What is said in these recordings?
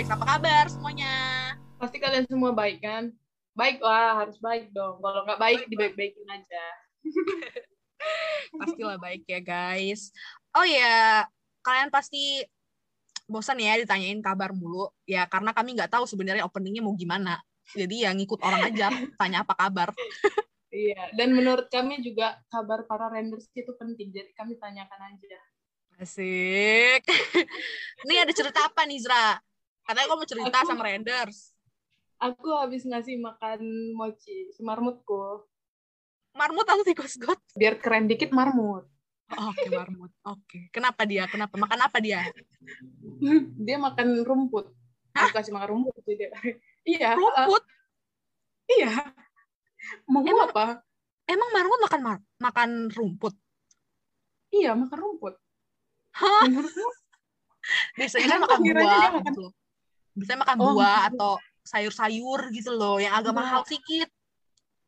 guys. Apa kabar semuanya? Pasti kalian semua baik kan? Baik lah, harus baik dong. Kalau nggak baik, dibaik-baikin aja. Pastilah baik ya guys. Oh ya, kalian pasti bosan ya ditanyain kabar mulu. Ya karena kami nggak tahu sebenarnya openingnya mau gimana. Jadi ya ngikut orang aja, tanya apa kabar. Iya, dan menurut kami juga kabar para renders itu penting. Jadi kami tanyakan aja. Asik. Ini ada cerita apa nih, Zra? Katanya mau cerita Aku- sama renders. Aku habis ngasih makan mochi, si marmutku. Marmut atau tikus got? Biar keren dikit marmut. Oh, Oke, marmut. Oke. Kenapa dia? Kenapa? Makan apa dia? Dia makan rumput. Aku kasih makan rumput sih dia. Iya. uh, Rumput. iya. Mau Emang- apa? Emang marmut makan mar makan rumput? Iya, makan rumput. Hah? Menurutmu? Biasanya kan makan buah dia makan- gitu. Biasanya makan Oh, buah atau sayur-sayur gitu loh, yang agak Enggak. mahal sedikit.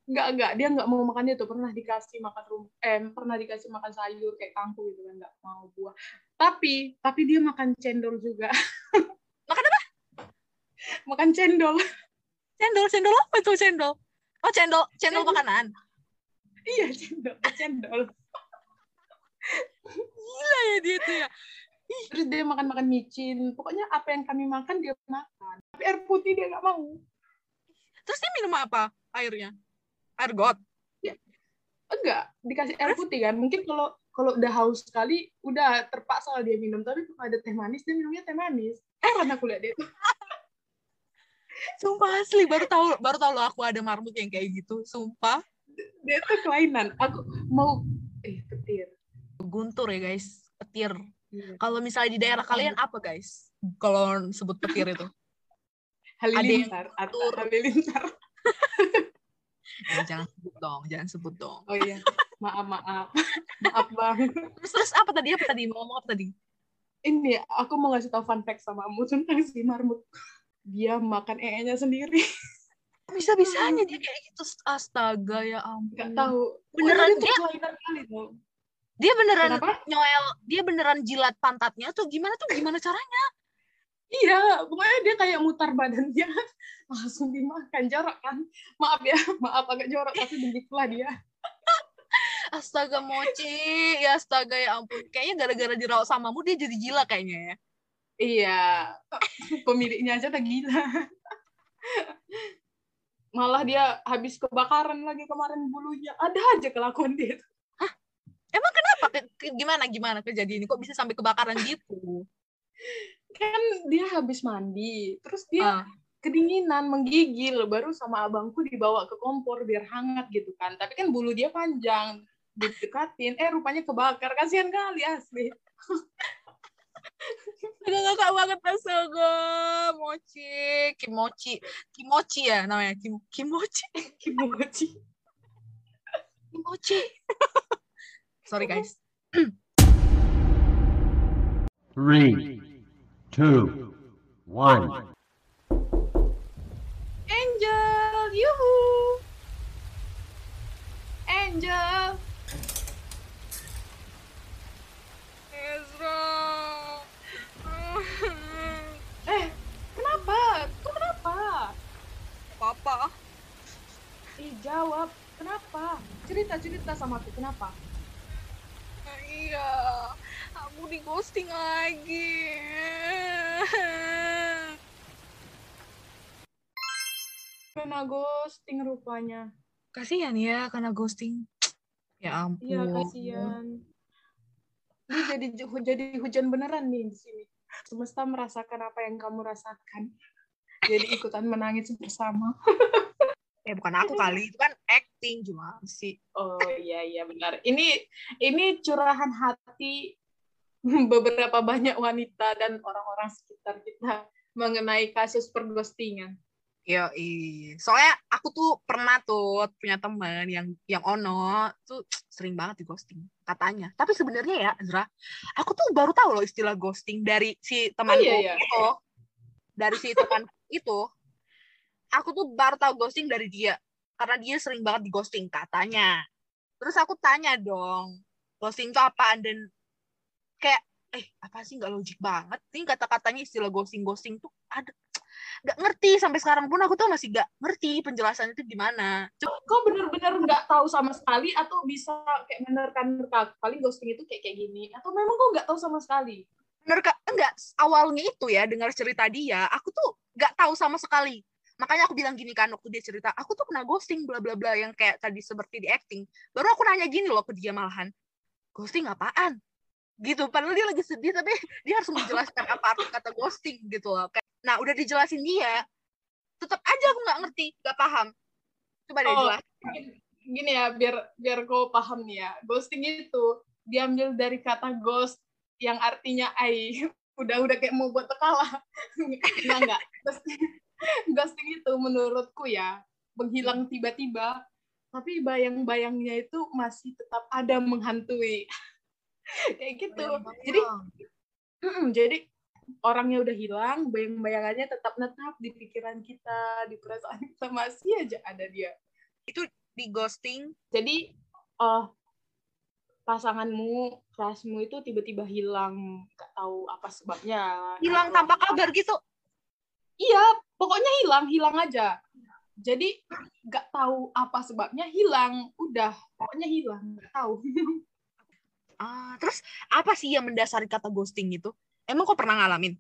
Enggak, enggak. Dia enggak mau makan itu. Pernah dikasih makan rum eh, pernah dikasih makan sayur kayak kangkung gitu kan, enggak mau buah. Tapi, tapi dia makan cendol juga. Makan apa? makan cendol. Cendol, cendol apa itu cendol? Oh, cendol, cendol Cendol. makanan. Iya, cendol. Cendol. Gila ya dia tuh ya. Terus dia makan-makan micin. Pokoknya apa yang kami makan, dia makan. Tapi air putih dia enggak mau. Terus dia minum apa airnya? Air got. Enggak, dikasih air putih kan. Mungkin kalau kalau udah haus sekali, udah terpaksa lah dia minum. Tapi kalau ada teh manis, dia minumnya teh manis. Heran aku lihat dia. Sumpah asli baru tahu baru tahu loh aku ada marmut yang kayak gitu. Sumpah. Dia tuh kelainan. Aku mau eh petir. Guntur ya guys, petir. Iya. Kalau misalnya di daerah kalian apa guys? Kalau sebut petir itu? Ada yang Halilintar halilintar. Eh, jangan sebut dong, jangan sebut dong. Oh iya, maaf maaf, maaf bang. Terus, terus apa tadi? Apa tadi? Mau ngomong apa tadi? Ini aku mau ngasih tahu fun fact sama kamu tentang si marmut. Dia makan ee-nya sendiri. Bisa-bisanya dia kayak gitu. Astaga ya ampun. Gak tahu. Beneran Pokoknya dia- kali. Dia beneran Kenapa? nyoel, dia beneran jilat pantatnya tuh gimana tuh gimana caranya? Iya, pokoknya dia kayak mutar badannya langsung dimakan jorok kan. Maaf ya, maaf agak jorok tapi begitulah dia. Astaga mochi, ya astaga ya ampun. Kayaknya gara-gara dirawat samamu dia jadi gila kayaknya ya. Iya, pemiliknya aja udah gila. Malah dia habis kebakaran lagi kemarin bulunya. Ada aja kelakuan dia. Emang kenapa? Ke- ke- gimana gimana kejadian ini? Kok bisa sampai kebakaran gitu? Kan dia habis mandi, terus dia Ah, kedinginan, menggigil. Baru sama abangku dibawa ke kompor biar hangat gitu kan. Tapi kan bulu dia panjang. Didekatin, eh rupanya kebakar. Kasihan kali asli. Agak ngakak banget astaga. Mochi, kimochi. Kimochi ya namanya. Kim, kimochi. Kimochi. Kimochi. Sorry guys. Three, two, one. Angel, yuhu. Angel. Ezra. Eh, kenapa? Kok kenapa? Papa. Ih, jawab. Kenapa? Cerita-cerita sama aku, kenapa? Iya. Aku di ghosting lagi. Kena ghosting rupanya. Kasihan ya karena ghosting. Ya ampun. Iya, kasihan. Ini jadi jadi hujan beneran nih di sini. Semesta merasakan apa yang kamu rasakan. Jadi ikutan menangis bersama. Eh bukan aku kali, itu kan acting cuma sih. Oh iya iya benar. Ini ini curahan hati beberapa banyak wanita dan orang-orang sekitar kita mengenai kasus perghostingan. Yo, soalnya aku tuh pernah tuh punya teman yang yang ono tuh sering banget di ghosting katanya. Tapi sebenarnya ya, Azra, aku tuh baru tahu loh istilah ghosting dari si temanku iya, iya. itu. Dari si teman itu, aku tuh baru tahu ghosting dari dia karena dia sering banget di ghosting katanya. Terus aku tanya dong, ghosting itu apaan? Dan kayak eh apa apa sih? Nggak logik banget. Nih kata-katanya istilah ghosting ghosting tuh ada nggak ngerti sampai sekarang pun aku tuh masih nggak ngerti penjelasannya itu gimana. Coba kau bener-bener nggak tahu sama sekali atau bisa kayak menerka-nerka paling ghosting itu kayak kayak gini atau memang kau nggak tahu sama sekali? Kak enggak awalnya itu ya dengar cerita dia aku tuh nggak tahu sama sekali makanya aku bilang gini kan waktu dia cerita aku tuh pernah ghosting bla bla bla yang kayak tadi seperti di acting. Baru aku nanya gini loh ke dia malahan ghosting apaan? Gitu padahal dia lagi sedih tapi dia harus menjelaskan apa arti kata ghosting gitu loh. Kayak- nah udah dijelasin dia tetap aja aku nggak ngerti nggak paham. Coba deh Oh. gini ya biar biar kau paham nih ya. Ghosting itu diambil dari kata ghost yang artinya ai udah udah kayak mau buat pekala nggak nggak. Ghosting, ghosting itu menurutku ya menghilang tiba-tiba. Tapi bayang-bayangnya itu masih tetap ada menghantui. Kayak gitu. Jadi Mm-mm, jadi orangnya udah hilang, bayang-bayangannya tetap netap di pikiran kita, di perasaan kita masih aja ada dia. di ghosting? Jadi eh pasanganmu, kelasmu itu tiba-tiba hilang, nggak tahu apa sebabnya. hilang Nggak tanpa kabar gitu Iya, pokoknya hilang, hilang aja. Jadi nggak tahu apa sebabnya hilang, udah pokoknya hilang, nggak tahu. ah terus apa sih yang mendasari kata ghosting itu emang kok pernah ngalamin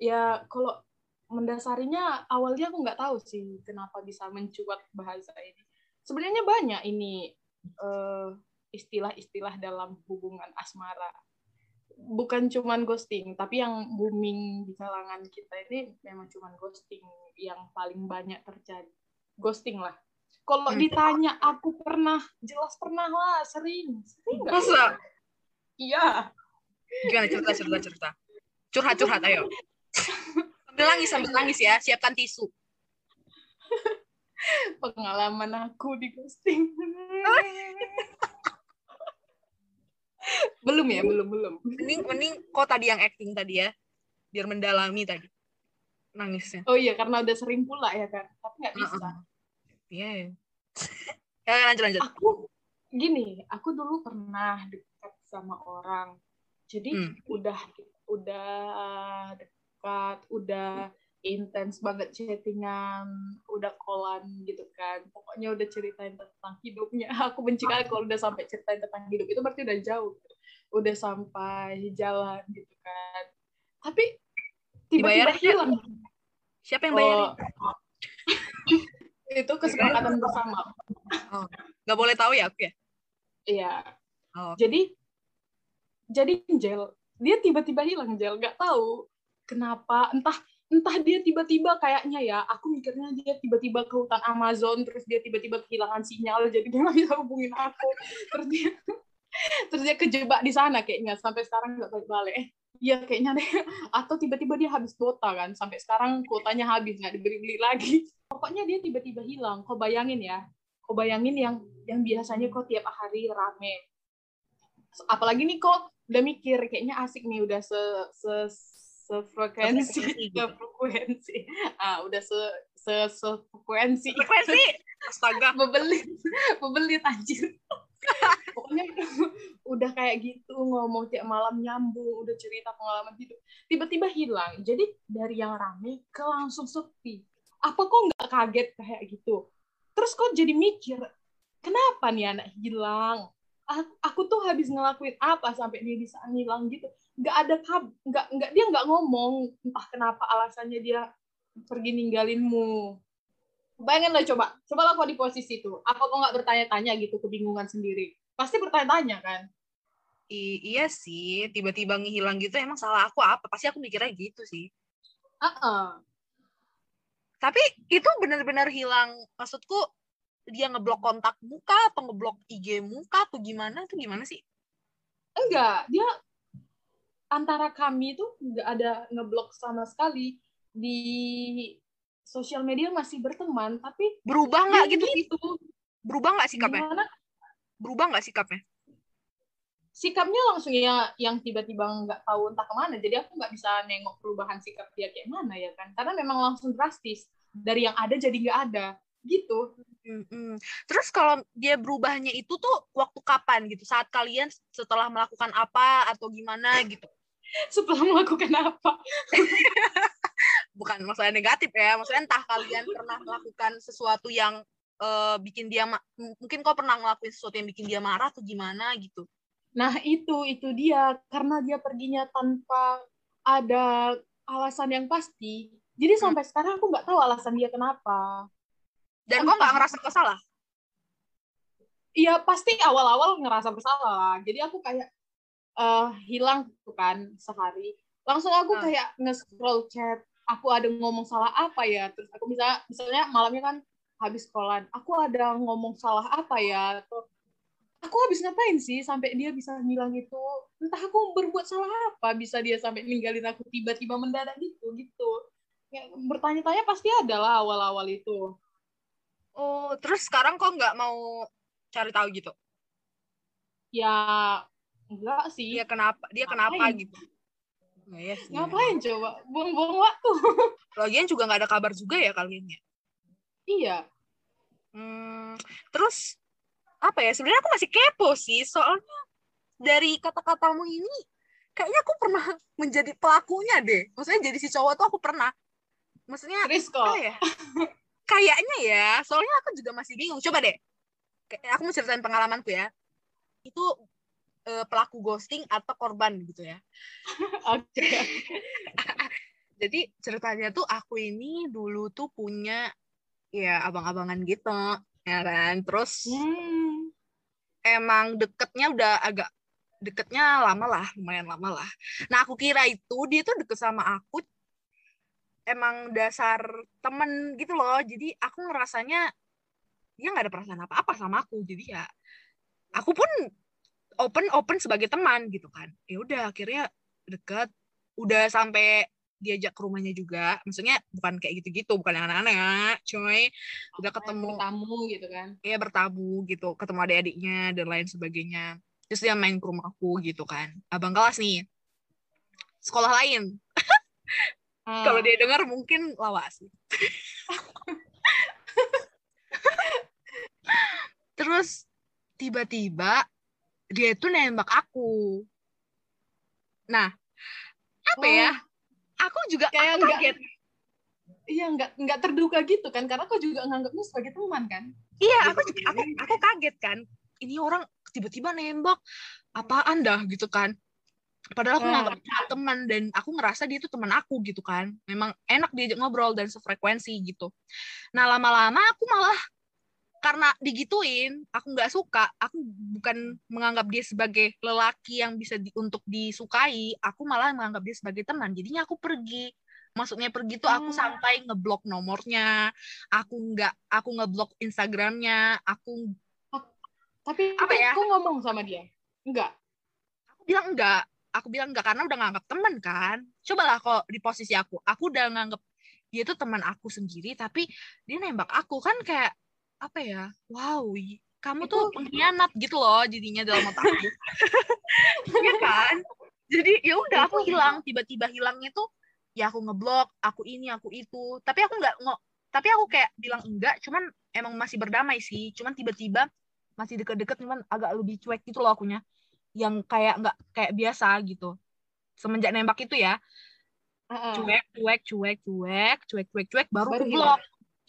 ya kalau mendasarinya awalnya aku nggak tahu sih kenapa bisa mencuat bahasa ini. Sebenarnya banyak ini eh, istilah-istilah dalam hubungan asmara. Bukan cuman ghosting, tapi yang booming di kalangan kita ini memang cuman ghosting yang paling banyak terjadi. Ghosting lah. Kalau Hmm. ditanya aku pernah, jelas pernah lah, sering. Sering nggak? masa Iya. gimana cerita cerita cerita curhat curhat ayo sambil nangis sambil nangis ya siapkan tisu pengalaman aku di ghosting. Belum ya, belum belum. mending mending kok tadi yang acting tadi ya biar mendalami tadi nangisnya Oh iya, karena udah sering pula ya kan. Tapi nggak bisa. iya ya lanjut lanjut Aku gini, aku dulu pernah dekat sama orang. Jadi Hmm. udah udah dekat, udah intens banget chattingan, udah kolan gitu kan. Pokoknya udah ceritain tentang hidupnya. Aku benci kali kalau udah sampai ceritain tentang hidup. Itu berarti udah jauh. gitu. Udah sampai jalan gitu kan. Tapi tiba-tiba hilang. siapa yang bayarin Oh, itu kesepakatan bersama. nggak boleh tahu ya aku ya Iya. oh. Jadi jadi Jel, dia tiba-tiba hilang Jel, nggak tahu kenapa. Entah entah dia tiba-tiba kayaknya ya, aku mikirnya dia tiba-tiba ke hutan Amazon, terus dia tiba-tiba kehilangan sinyal, jadi dia nggak bisa hubungin aku. Terus dia terus dia kejebak di sana kayaknya sampai sekarang nggak balik-balik. Iya kayaknya deh. Atau tiba-tiba dia habis kuota kan, sampai sekarang kuotanya habis nggak dibeli-beli lagi. Pokoknya dia tiba-tiba hilang. Kau bayangin ya, kau bayangin yang yang biasanya kok tiap hari rame. Apalagi nih kok udah mikir kayaknya asik nih udah se se sefrekuensi Sefrekuensi gitu. sefrekuensi ah udah se se sefrekuensi frekuensi astaga bebelit bebelit anjir kayak gitu ngomong tiap malam nyambung udah cerita pengalaman hidup. Tiba-tiba hilang. Jadi dari yang rame ke langsung sepi. Apa kok nggak kaget kayak gitu? Terus kok jadi mikir kenapa nih anak hilang? Aku tuh habis ngelakuin apa sampai dia bisa hilang gitu? Nggak ada kab nggak nggak dia nggak ngomong entah kenapa alasannya dia pergi ninggalinmu. Bayangin lah coba, coba lah kau di posisi itu. Apa kau nggak bertanya-tanya gitu, kebingungan sendiri? Pasti bertanya-tanya kan? I- iya sih tiba-tiba ngilang gitu emang salah aku apa? Pasti aku mikirnya gitu sih. Ah, tapi itu benar-benar hilang maksudku dia ngeblok kontak muka atau ngeblok IG muka atau gimana? Tuh gimana sih? Enggak, dia antara kami itu nggak ada ngeblok sama sekali. Di sosial media masih berteman, tapi berubah nggak gitu? gitu. berubah nggak sikapnya? Gimana? berubah nggak sikapnya Sikapnya langsung ya yang tiba-tiba nggak tahu entah ke mana. Jadi aku nggak bisa nengok perubahan sikap dia kayak mana ya kan? Karena memang langsung drastis dari yang ada jadi nggak ada. gitu Mm-mm. Terus kalau dia berubahnya itu tuh waktu kapan gitu? Saat kalian setelah melakukan apa atau gimana gitu? setelah melakukan apa Bukan masalah negatif ya, maksudnya entah kalian pernah melakukan sesuatu yang eh, bikin dia ma- mungkin kau pernah ngelakuin sesuatu yang bikin dia marah atau gimana gitu. Nah itu itu dia karena dia perginya tanpa ada alasan yang pasti jadi Hmm. sampai sekarang aku nggak tahu alasan dia kenapa Dan kau nggak ngerasa bersalah? Iya pasti awal-awal ngerasa bersalah lah. Jadi aku kayak eh hilang tuh kan sehari. Langsung aku Hmm. kayak nge-scroll chat. Aku ada ngomong salah apa ya? Terus aku bisa misalnya malamnya kan habis sekolahan. Aku ada ngomong salah apa ya? Atau aku habis ngapain sih sampai dia bisa bilang itu? Entah aku berbuat salah apa bisa dia sampai ninggalin aku tiba-tiba mendadak gitu gitu. Ya, bertanya-tanya pasti ada lah awal-awal itu. Oh, terus sekarang kok nggak mau cari tahu gitu? Ya enggak sih. Dia kenapa? Dia kenapa Ngapain? gitu? Nah, ya sih. Ngapain coba? Buang-buang waktu. Lagian juga nggak ada kabar juga ya kalian ya. Iya. Hmm, terus apa ya? Sebenarnya aku masih kepo sih, soalnya dari kata-katamu ini kayaknya aku pernah menjadi pelakunya deh. Maksudnya jadi si cowok tuh aku pernah. Maksudnya apa ya? Kayaknya ya, soalnya aku juga masih bingung. Coba deh, Kayak- aku mau ceritain pengalamanku ya. Itu eh, pelaku ghosting atau korban gitu ya. Oke. Jadi ceritanya tuh aku ini dulu tuh punya ya abang-abangan gitu, ya kan. Terus Hmm. Emang deketnya udah agak deketnya lama lah, lumayan lama lah. Nah aku kira itu dia tuh deket sama aku emang dasar temen gitu loh. Jadi aku ngerasanya dia nggak ada perasaan apa-apa sama aku. Jadi ya aku pun open open sebagai teman gitu kan. Ya udah akhirnya deket, udah sampai diajak ke rumahnya juga. Maksudnya bukan kayak gitu-gitu, bukan yang aneh-aneh, coy. Udah ketemu tamu gitu kan. ya bertamu gitu ketemu adik-adiknya dan lain sebagainya terus dia main ke rumahku gitu kan abang kelas nih sekolah lain Ah. kalau dia dengar mungkin lawas terus tiba-tiba dia tuh nembak aku nah apa Oh, ya aku juga Kayak aku nggak- kaget Iya, nggak nggak terduga gitu kan? Karena kau juga nganggapnya sebagai teman kan? Iya, aku juga- aku aku kaget kan. Ini orang tiba-tiba nembak apaan dah gitu kan. Padahal aku Hmm. nganggap dia teman dan aku ngerasa dia itu teman aku gitu kan. Memang enak diajak ngobrol dan sefrekuensi gitu. Nah, lama-lama aku malah karena digituin, aku nggak suka. Aku bukan menganggap dia sebagai lelaki yang bisa di- untuk disukai. Aku malah menganggap dia sebagai teman. Jadinya aku pergi. Maksudnya pergi tuh aku Hmm. sampai ngeblok nomornya, aku nggak aku ngeblok Instagramnya, aku Tapi Apa ya? kau ngomong sama dia? Enggak. aku bilang enggak aku bilang enggak karena udah nganggap teman kan cobalah kok di posisi aku aku udah nganggap dia tuh teman aku sendiri tapi dia nembak aku kan kayak apa ya wow kamu tuh Itu- pengkhianat gitu loh jadinya dalam otak aku. Iya kan? Jadi ya udah aku hilang tiba-tiba hilangnya tuh ya aku ngeblok aku ini aku itu. Tapi aku nggak ngo tapi aku kayak bilang enggak cuman emang masih berdamai sih. Cuman tiba-tiba masih deket-deket cuman agak lebih cuek gitu loh akunya. Yang kayak nggak kayak biasa gitu. Semenjak nembak itu ya. Cuek cuek cuek cuek cuek cuek cuek baru, Baru blok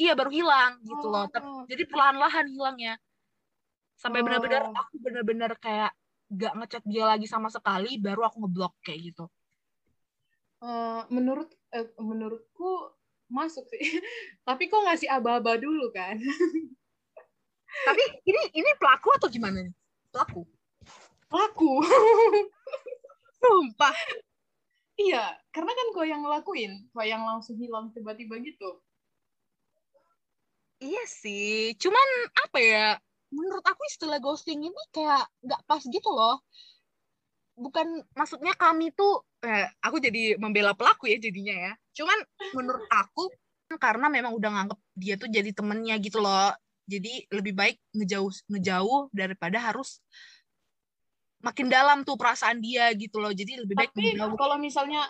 iya baru hilang gitu loh Tapi- Oh. jadi perlahan-lahan hilangnya sampai benar-benar Oh. aku benar-benar kayak gak ngechat dia lagi sama sekali baru aku ngeblok kayak gitu Eh, menurut eh, menurutku masuk sih. Tapi kok ngasih aba-aba dulu kan? tapi ini ini pelaku atau gimana nih pelaku Laku. sumpah iya, karena kan kau yang ngelakuin, kau yang langsung hilang tiba-tiba gitu. Iya sih cuman apa ya menurut aku istilah ghosting ini kayak nggak pas gitu loh. Bukan maksudnya kami tuh eh, aku jadi membela pelaku ya jadinya ya. Cuman menurut aku karena memang udah nganggep dia tuh jadi temennya gitu loh. Jadi lebih baik ngejauh ngejauh daripada harus makin dalam tuh perasaan dia gitu loh. Jadi lebih baik Tapi kalau misalnya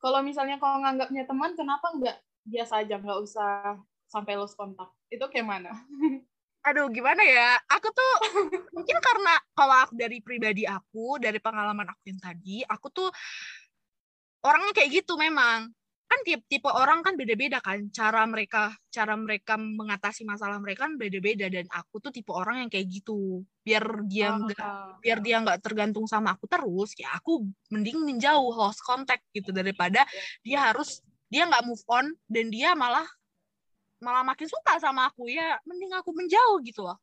kalau misalnya kau nganggapnya teman, kenapa nggak biasa aja? Nggak usah sampai lost kontak. Itu kayak mana? Aduh gimana ya? Aku tuh mungkin karena kalau aku dari pribadi aku dari pengalaman aku yang tadi aku tuh orangnya kayak gitu memang. Kan tiap tipe orang kan beda-beda kan. Cara mereka cara mereka mengatasi masalah mereka kan beda-beda dan aku tuh tipe orang yang kayak gitu. Biar dia Oh, nggak ah. biar dia nggak tergantung sama aku terus ya aku mending menjauh lost contact gitu. Daripada dia harus dia nggak move on dan dia malah malah makin suka sama aku ya mending aku menjauh gitu loh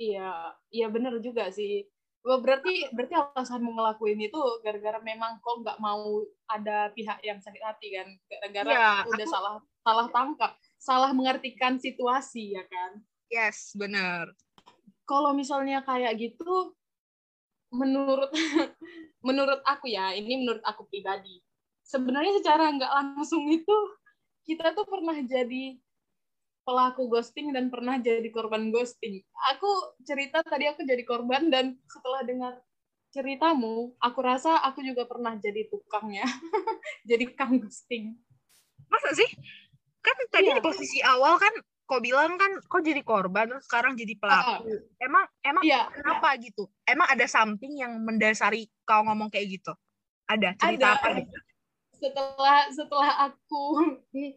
Iya, iya bener juga sih. Berarti berarti alasanmu ngelakuin itu gara-gara memang kok nggak mau ada pihak yang sakit hati kan? Gara-gara Iya, udah aku- salah salah tangkap, salah mengartikan situasi ya kan? yes bener Kalau misalnya kayak gitu, menurut menurut aku ya, ini menurut aku pribadi. Sebenarnya secara nggak langsung itu kita tuh pernah jadi pelaku ghosting dan pernah jadi korban ghosting. Aku cerita tadi aku jadi korban dan setelah dengar ceritamu, aku rasa aku juga pernah jadi tukangnya. jadi kang ghosting. masa sih kan tadi Iya. di posisi awal kan kau bilang kan kau jadi korban terus sekarang jadi pelaku emang emang Iya, kenapa gitu emang ada something yang mendasari kau ngomong kayak gitu ada cerita Ada. apa gitu setelah setelah aku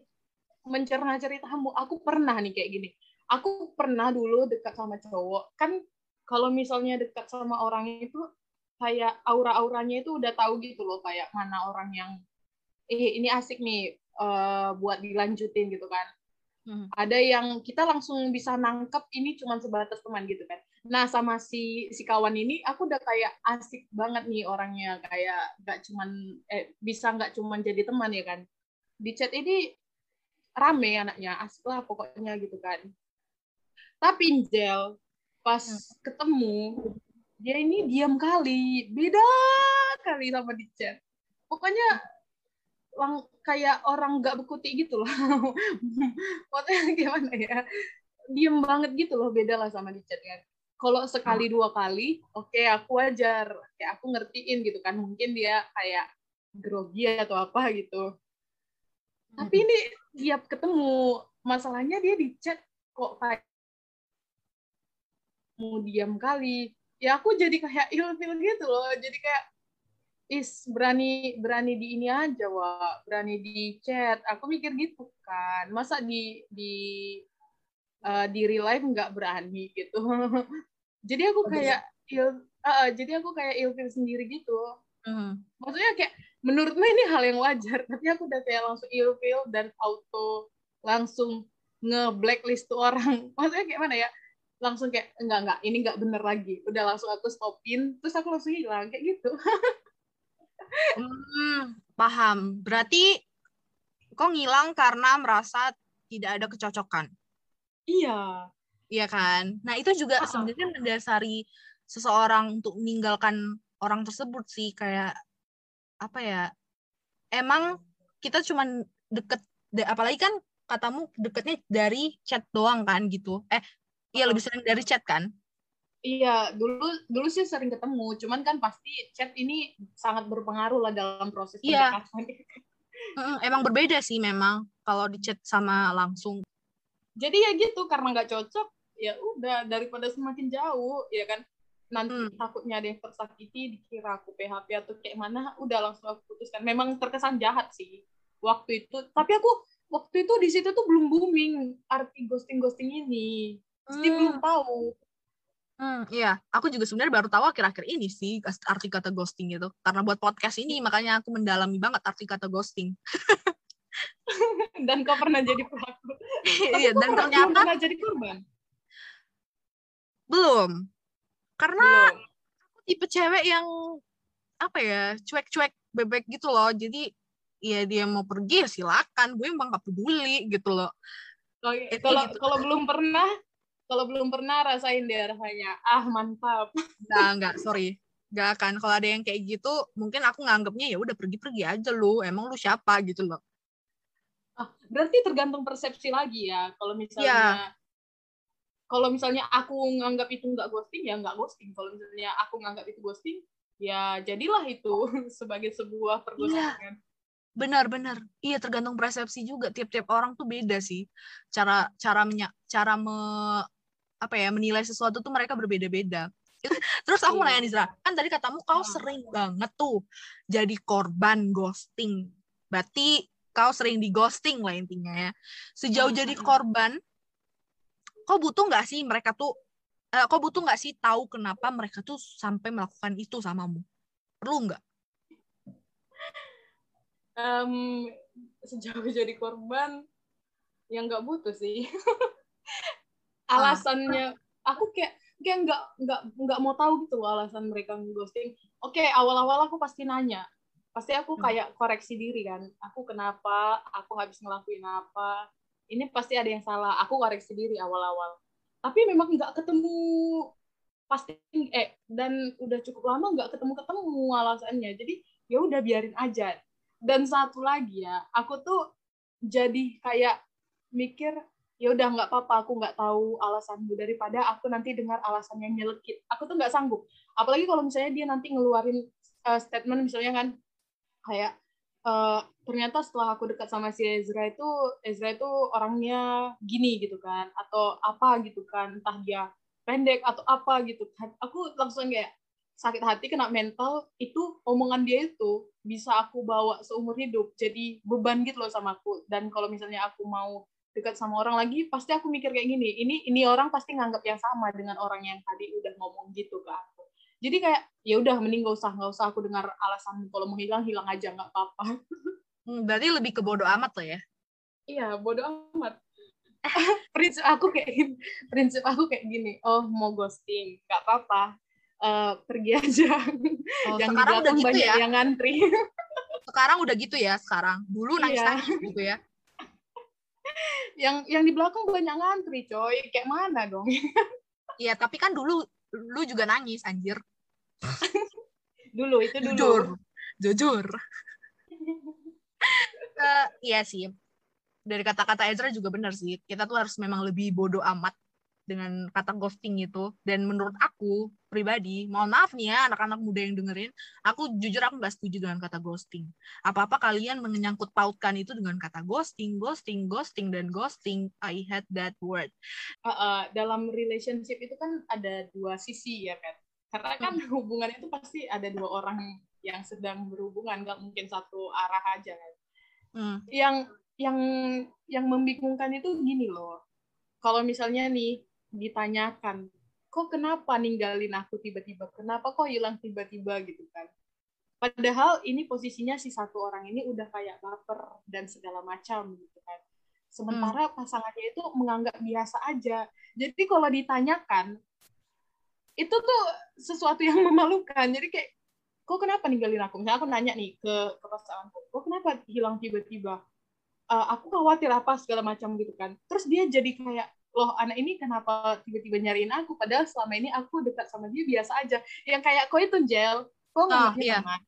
mencerna ceritamu, aku pernah nih kayak gini. Aku pernah dulu dekat sama cowok. Kan kalau misalnya dekat sama orang itu kayak aura-auranya itu udah tahu gitu loh kayak mana orang yang eh ini asik nih eh, buat dilanjutin gitu kan. Hmm. Ada yang kita langsung bisa nangkep ini cuma sebatas teman gitu kan. Nah sama si si kawan ini aku udah kayak asik banget nih orangnya kayak nggak cuman eh, bisa nggak cuman jadi teman ya kan. Di chat ini rame anaknya asik lah pokoknya gitu kan. Tapi Angel pas ketemu dia ini diam kali beda kali sama di chat. Pokoknya lang kayak orang nggak bekuti gitu loh. Maksudnya gimana ya? Diem banget gitu loh, beda lah sama di chat kan. Kalau sekali dua kali, oke aku wajar, kayak aku ngertiin gitu kan. Mungkin dia kayak grogi atau apa gitu. Tapi ini tiap ketemu, masalahnya dia di chat kok kayak mau diam kali. Ya aku jadi kayak ilfil gitu loh. Jadi kayak is berani berani di ini aja wa berani di chat. Aku mikir gitu kan. Masa di di eh, di real life nggak berani gitu. Jadi aku kayak il eh, jadi aku kayak ilfil sendiri gitu. Hmm. maksudnya kayak menurutmu ini hal yang wajar tapi aku udah kayak langsung ilfil dan auto langsung nge blacklist tuh orang. Maksudnya kayak mana ya? Langsung kayak enggak enggak ini enggak bener lagi. Udah langsung aku stopin terus aku langsung hilang kayak gitu Hmm, paham. Berarti kok ngilang karena merasa tidak ada kecocokan, iya iya kan? Nah itu juga ah. sebenarnya mendasari seseorang untuk meninggalkan orang tersebut sih kayak apa ya? Emang kita cuman deket, de- apalagi kan katamu deketnya dari chat doang kan gitu? Eh, iya lebih sering dari chat kan? Iya, dulu dulu sih sering ketemu, cuman kan pasti chat ini sangat berpengaruh lah dalam proses Iya. pendekatan. Emang berbeda sih memang kalau di chat sama langsung. Jadi ya gitu, karena nggak cocok, ya udah daripada semakin jauh, ya kan. Nanti Hmm. takutnya ada yang tersakiti, dikira aku PHP atau kayak mana, udah langsung aku putuskan. Memang terkesan jahat sih waktu itu. Tapi aku waktu itu di situ tuh belum booming arti ghosting-ghosting ini. Pasti Hmm. belum tahu. Hmm, iya, aku juga sebenarnya baru tahu akhir-akhir ini sih arti kata ghosting itu. Karena buat podcast ini makanya aku mendalami banget arti kata ghosting. Dan kau pernah jadi pelaku. Iya, dan ternyata pernah jadi korban. belum. Karena Belum. aku tipe cewek yang apa ya, cuek-cuek bebek gitu loh. Jadi ya dia mau pergi ya silakan, gue emang gak peduli gitu loh. Oke, Itu Kalau gitu. kalau belum pernah, kalau belum pernah rasain deh rasanya. Ah mantap. Enggak, enggak, sorry. Enggak akan. Kalau ada yang kayak gitu, mungkin aku nganggapnya ya udah pergi-pergi aja lu. Emang lu siapa gitu loh. Ah, berarti tergantung persepsi lagi ya. Kalau misalnya Iya. kalau misalnya aku nganggap itu nggak ghosting ya nggak ghosting. Kalau misalnya aku nganggap itu ghosting ya jadilah itu sebagai sebuah perghostingan. Benar-benar. Iya, tergantung persepsi juga. Tiap-tiap orang tuh beda sih. Cara cara menya, cara me, apa ya menilai sesuatu tuh mereka berbeda-beda. Terus aku mau Iya. nanya Nizra, kan tadi katamu kau Hmm. sering banget tuh jadi korban ghosting. Berarti kau sering di ghosting lah intinya ya. Sejauh Hmm. jadi korban, kau butuh nggak sih mereka tuh, eh, kau butuh nggak sih tahu kenapa mereka tuh sampai melakukan itu samamu? Perlu nggak? Em, sejauh jadi korban yang nggak butuh sih alasannya. Aku kayak kayak nggak nggak nggak mau tahu gitu loh alasan mereka ghosting oke awal-awal aku pasti nanya. Pasti aku Hmm. kayak koreksi diri kan. Aku kenapa? Aku habis ngelakuin apa? Ini pasti ada yang salah. Aku koreksi diri awal-awal. Tapi memang nggak ketemu. Pasti eh dan udah cukup lama nggak ketemu ketemu alasannya. Jadi ya udah biarin aja. Dan satu lagi ya aku tuh jadi kayak mikir ya udah nggak apa-apa aku nggak tahu alasanmu. Daripada aku nanti dengar alasannya nyelekit aku tuh nggak sanggup. Apalagi kalau misalnya dia nanti ngeluarin uh, statement misalnya kan kayak uh, ternyata setelah aku dekat sama si Ezra itu Ezra itu orangnya gini gitu kan atau apa gitu kan entah dia pendek atau apa gitu. Kan aku langsung kayak sakit hati kena mental itu omongan dia itu bisa aku bawa seumur hidup. Jadi beban gitu loh sama aku. Dan kalau misalnya aku mau dekat sama orang lagi pasti aku mikir kayak gini ini ini orang pasti nganggap yang sama dengan orang yang tadi udah ngomong gitu ke aku jadi kayak ya udah mending gak usah nggak usah aku dengar alasan kalau mau hilang hilang aja nggak apa-apa Hmm, berarti lebih ke bodoh amat loh ya. iya bodoh amat prinsip aku kayak gini prinsip aku kayak gini oh mau ghosting nggak apa-apa Eh, pergi aja Oh, yang sekarang udah gitu banyak ya. yang ngantri Sekarang udah gitu ya sekarang. Dulu Iya. nangis-nangis gitu ya. Yang yang di belakang banyak ngantri coy kayak mana dong Iya, tapi kan dulu lu juga nangis anjir. dulu itu dulu Jujur. Jujur. Eh, iya sih. Dari kata-kata Ezra juga benar sih. Kita tuh harus memang lebih bodoh amat dengan kata ghosting itu. Dan menurut aku pribadi, mohon maaf nih ya anak-anak muda yang dengerin, aku jujur aku nggak setuju dengan kata ghosting. Apa-apa kalian menyangkut pautkan itu dengan kata ghosting, ghosting, ghosting, dan ghosting. I hate that word. Uh, uh, dalam relationship itu kan ada dua sisi ya kan karena kan hubungan itu pasti ada dua orang yang sedang berhubungan nggak mungkin satu arah aja kan Hmm. yang yang yang membingungkan itu gini loh kalau misalnya nih ditanyakan kok kenapa ninggalin aku tiba-tiba? Kenapa kok hilang tiba-tiba? Gitu kan. Padahal ini posisinya si satu orang ini udah kayak baper dan segala macam gitu kan. Sementara pasangannya itu menganggap biasa aja. Jadi kalau ditanyakan itu tuh sesuatu yang memalukan. Jadi kayak kok kenapa ninggalin aku? Misalnya aku nanya nih ke ke pasanganku kok kenapa hilang tiba-tiba? "Eh, aku khawatir apa segala macam gitu kan. Terus dia jadi kayak loh anak ini kenapa tiba-tiba nyariin aku? Padahal selama ini aku dekat sama dia biasa aja. Yang kayak kok itu Jel kok nganggapnya iya. teman.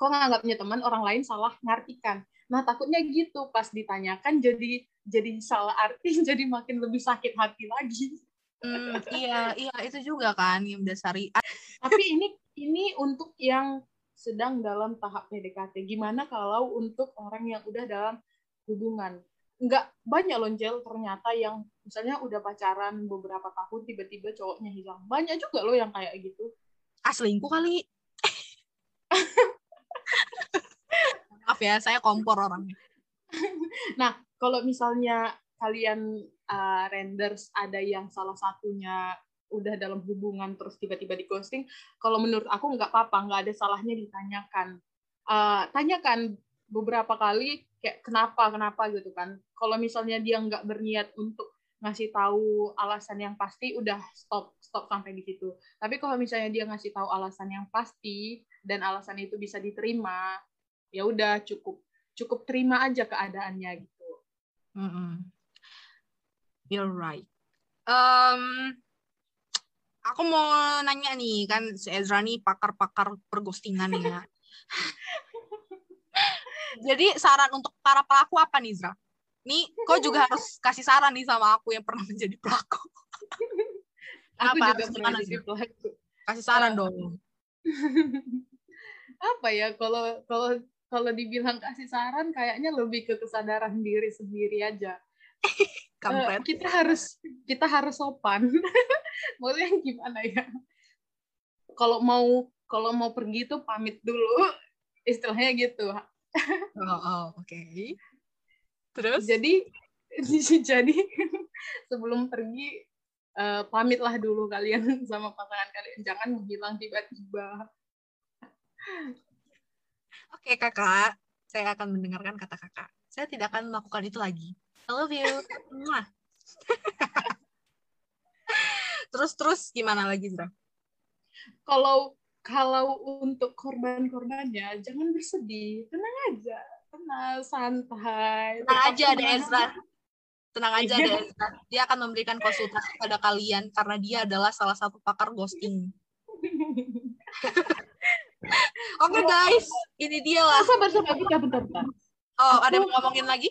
Kok nganggapnya teman orang lain salah ngartikan. Nah takutnya gitu pas ditanyakan jadi jadi salah arti jadi makin lebih sakit hati lagi. Hmm, iya, iya itu juga kan yang mendasari. tapi ini ini untuk yang sedang dalam tahap PDKT gimana kalau untuk orang yang udah dalam hubungan nggak banyak loh Jel ternyata yang misalnya udah pacaran beberapa tahun tiba-tiba cowoknya hilang banyak juga loh yang kayak gitu Ah, selingkuh kali. Maaf ya, saya kompor orangnya. Nah, kalau misalnya kalian uh, renders ada yang salah satunya udah dalam hubungan terus tiba-tiba di ghosting, kalau menurut aku nggak apa-apa, nggak ada salahnya ditanyakan. Uh, tanyakan beberapa kali kayak kenapa kenapa gitu kan. Kalau misalnya dia nggak berniat untuk ngasih tahu alasan yang pasti, udah stop stop sampai di situ. Tapi kalau misalnya dia ngasih tahu alasan yang pasti dan alasan itu bisa diterima, ya udah cukup cukup terima aja keadaannya gitu. Mm-mm. You're right. Um, aku mau nanya nih, kan si Ezra nih pakar-pakar perghostingan ya. Jadi saran untuk para pelaku apa nih, Zra? Nih, kau juga harus kasih saran nih sama aku yang pernah menjadi pelaku. Aku Apa? juga pernah gimana, jadi Zra? pelaku. Kasih saran Eh, dong. Apa ya kalau kalau kalau dibilang kasih saran kayaknya lebih ke kesadaran diri sendiri aja. Kampret. kita harus kita harus sopan. Maksudnya gimana ya? Kalau mau kalau mau pergi tuh pamit dulu, istilahnya gitu. Oh, oh, oke. Terus? Jadi jadi sebelum pergi eh, pamitlah dulu kalian sama pasangan kalian, jangan menghilang tiba-tiba. Oke kakak, saya akan mendengarkan kata kakak. Saya tidak akan melakukan itu lagi. I love you. Mwah. terus terus gimana lagi Zra? Kalau kalau untuk korban-korbannya jangan bersedih, tenang aja, tenang santai. Tenang aja ada. Ezra. Tenang aja ada Iya. Ezra. Dia akan memberikan konsultasi pada kalian karena dia adalah salah satu pakar ghosting. Oke guys, ini dia lah. sabar sabar bentar bentar bentar. Oh, Aku- ada yang ngomongin lagi?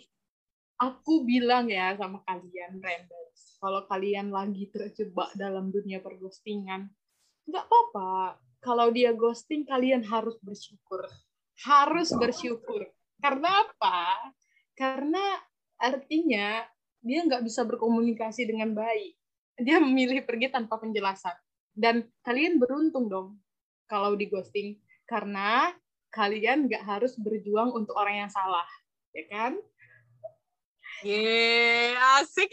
Aku bilang ya sama kalian Renders, kalau kalian lagi terjebak dalam dunia perghostingan, nggak apa-apa. Kalau dia ghosting, kalian harus bersyukur. Harus bersyukur. Karena apa? Karena artinya dia nggak bisa berkomunikasi dengan baik. Dia memilih pergi tanpa penjelasan. Dan kalian beruntung dong kalau di ghosting. Karena kalian nggak harus berjuang untuk orang yang salah. Ya kan? Yeay, asik.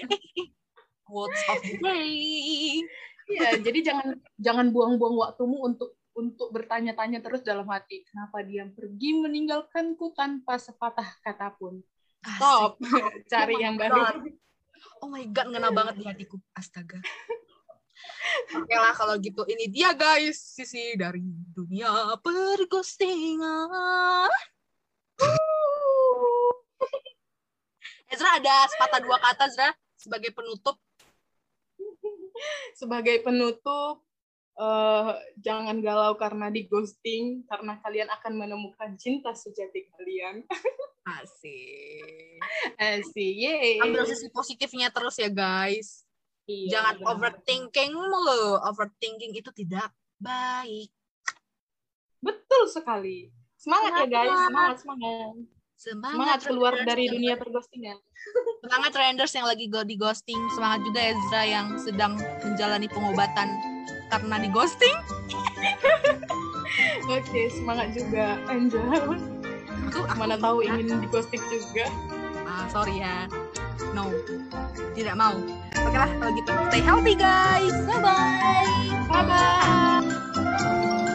Quotes of the day. Iya, jadi jangan jangan buang-buang waktumu untuk untuk bertanya-tanya terus dalam hati, kenapa dia pergi meninggalkanku tanpa sepatah kata pun. Stop, cari yang baru. Oh my god, ngena banget di hatiku. Astaga. Oke lah kalau gitu. Ini dia guys, sisi dari dunia perghostingan. Ezra ada sepatah dua kata Ezra sebagai penutup. Sebagai penutup, eh, jangan galau karena di ghosting, karena kalian akan menemukan cinta sejati kalian. Asik. Sih, yeay. Ambil sisi positifnya terus ya guys. Iya, Jangan benar. overthinking mulu. Overthinking itu tidak baik. Betul sekali. Semangat ya guys, Semangat. semangat, semangat. Semangat, keluar dari yang- dunia perghostingan. Semangat Renders yang lagi go di ghosting. Semangat juga Ezra yang sedang menjalani pengobatan karena di ghosting. Oke, semangat juga, Angel. Aku, aku Mana tahu ingin di ghosting juga. Ah, sorry ya. No. Tidak mau. Oke lah kalau gitu. Stay healthy guys. Bye bye. Bye-bye.